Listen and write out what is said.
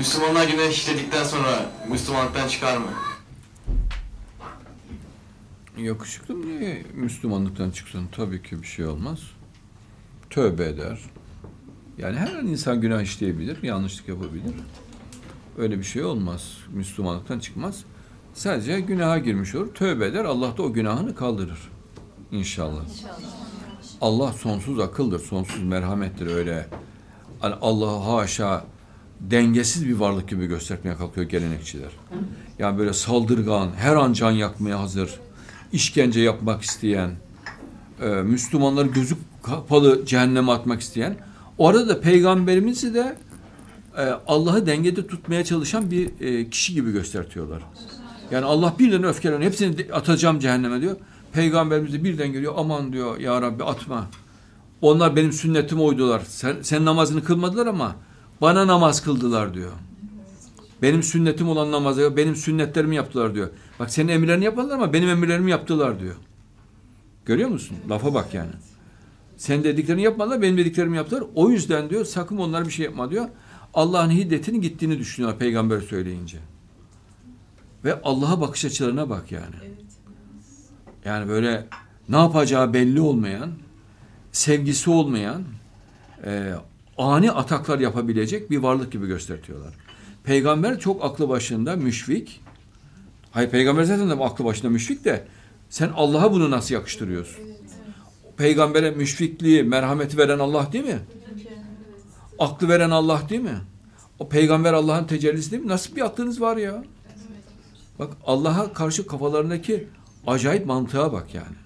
Müslümanlar günah işledikten sonra Müslümanlıktan çıkar mı? Yakışıklı mı? Niye Müslümanlıktan çıksın? Tabii ki bir şey olmaz. Tövbe eder. Yani her an insan günah işleyebilir, yanlışlık yapabilir. Öyle bir şey olmaz. Müslümanlıktan çıkmaz. Sadece günaha girmiş olur. Tövbe eder. Allah da o günahını kaldırır. İnşallah. Allah sonsuz akıldır, sonsuz merhamettir öyle. Hani Allah'ı haşa dengesiz bir varlık gibi göstermeye kalkıyor gelenekçiler. Yani böyle saldırgan, her an can yakmaya hazır, işkence yapmak isteyen, e, Müslümanları gözü kapalı cehenneme atmak isteyen. Orada da peygamberimizi de e, Allah'ı dengede tutmaya çalışan bir e, kişi gibi göstertiyorlar. Yani Allah birden öfkeleniyor. Hepsini atacağım cehenneme diyor. Peygamberimiz de birden geliyor. Aman diyor ya Rabbi atma. Onlar benim sünnetime uydular. Sen, sen namazını kılmadılar ama bana namaz kıldılar diyor. Benim sünnetim olan namazı, benim sünnetlerimi yaptılar diyor. Bak senin emirlerini yaparlar ama benim emirlerimi yaptılar diyor. Görüyor musun? Lafa bak yani. Sen dediklerini yapmadılar, benim dediklerimi yaptılar. O yüzden diyor sakın onlara bir şey yapma diyor. Allah'ın hiddetinin gittiğini düşünüyor peygamber söyleyince. Ve Allah'a bakış açılarına bak yani. Yani böyle ne yapacağı belli olmayan, sevgisi olmayan, e, ani ataklar yapabilecek bir varlık gibi göstertiyorlar. Peygamber çok aklı başında müşfik. Hayır peygamber zaten de aklı başında müşfik de sen Allah'a bunu nasıl yakıştırıyorsun? Peygambere müşfikliği, merhameti veren Allah değil mi? Aklı veren Allah değil mi? O peygamber Allah'ın tecellisi değil mi? Nasıl bir aklınız var ya? Bak Allah'a karşı kafalarındaki acayip mantığa bak yani.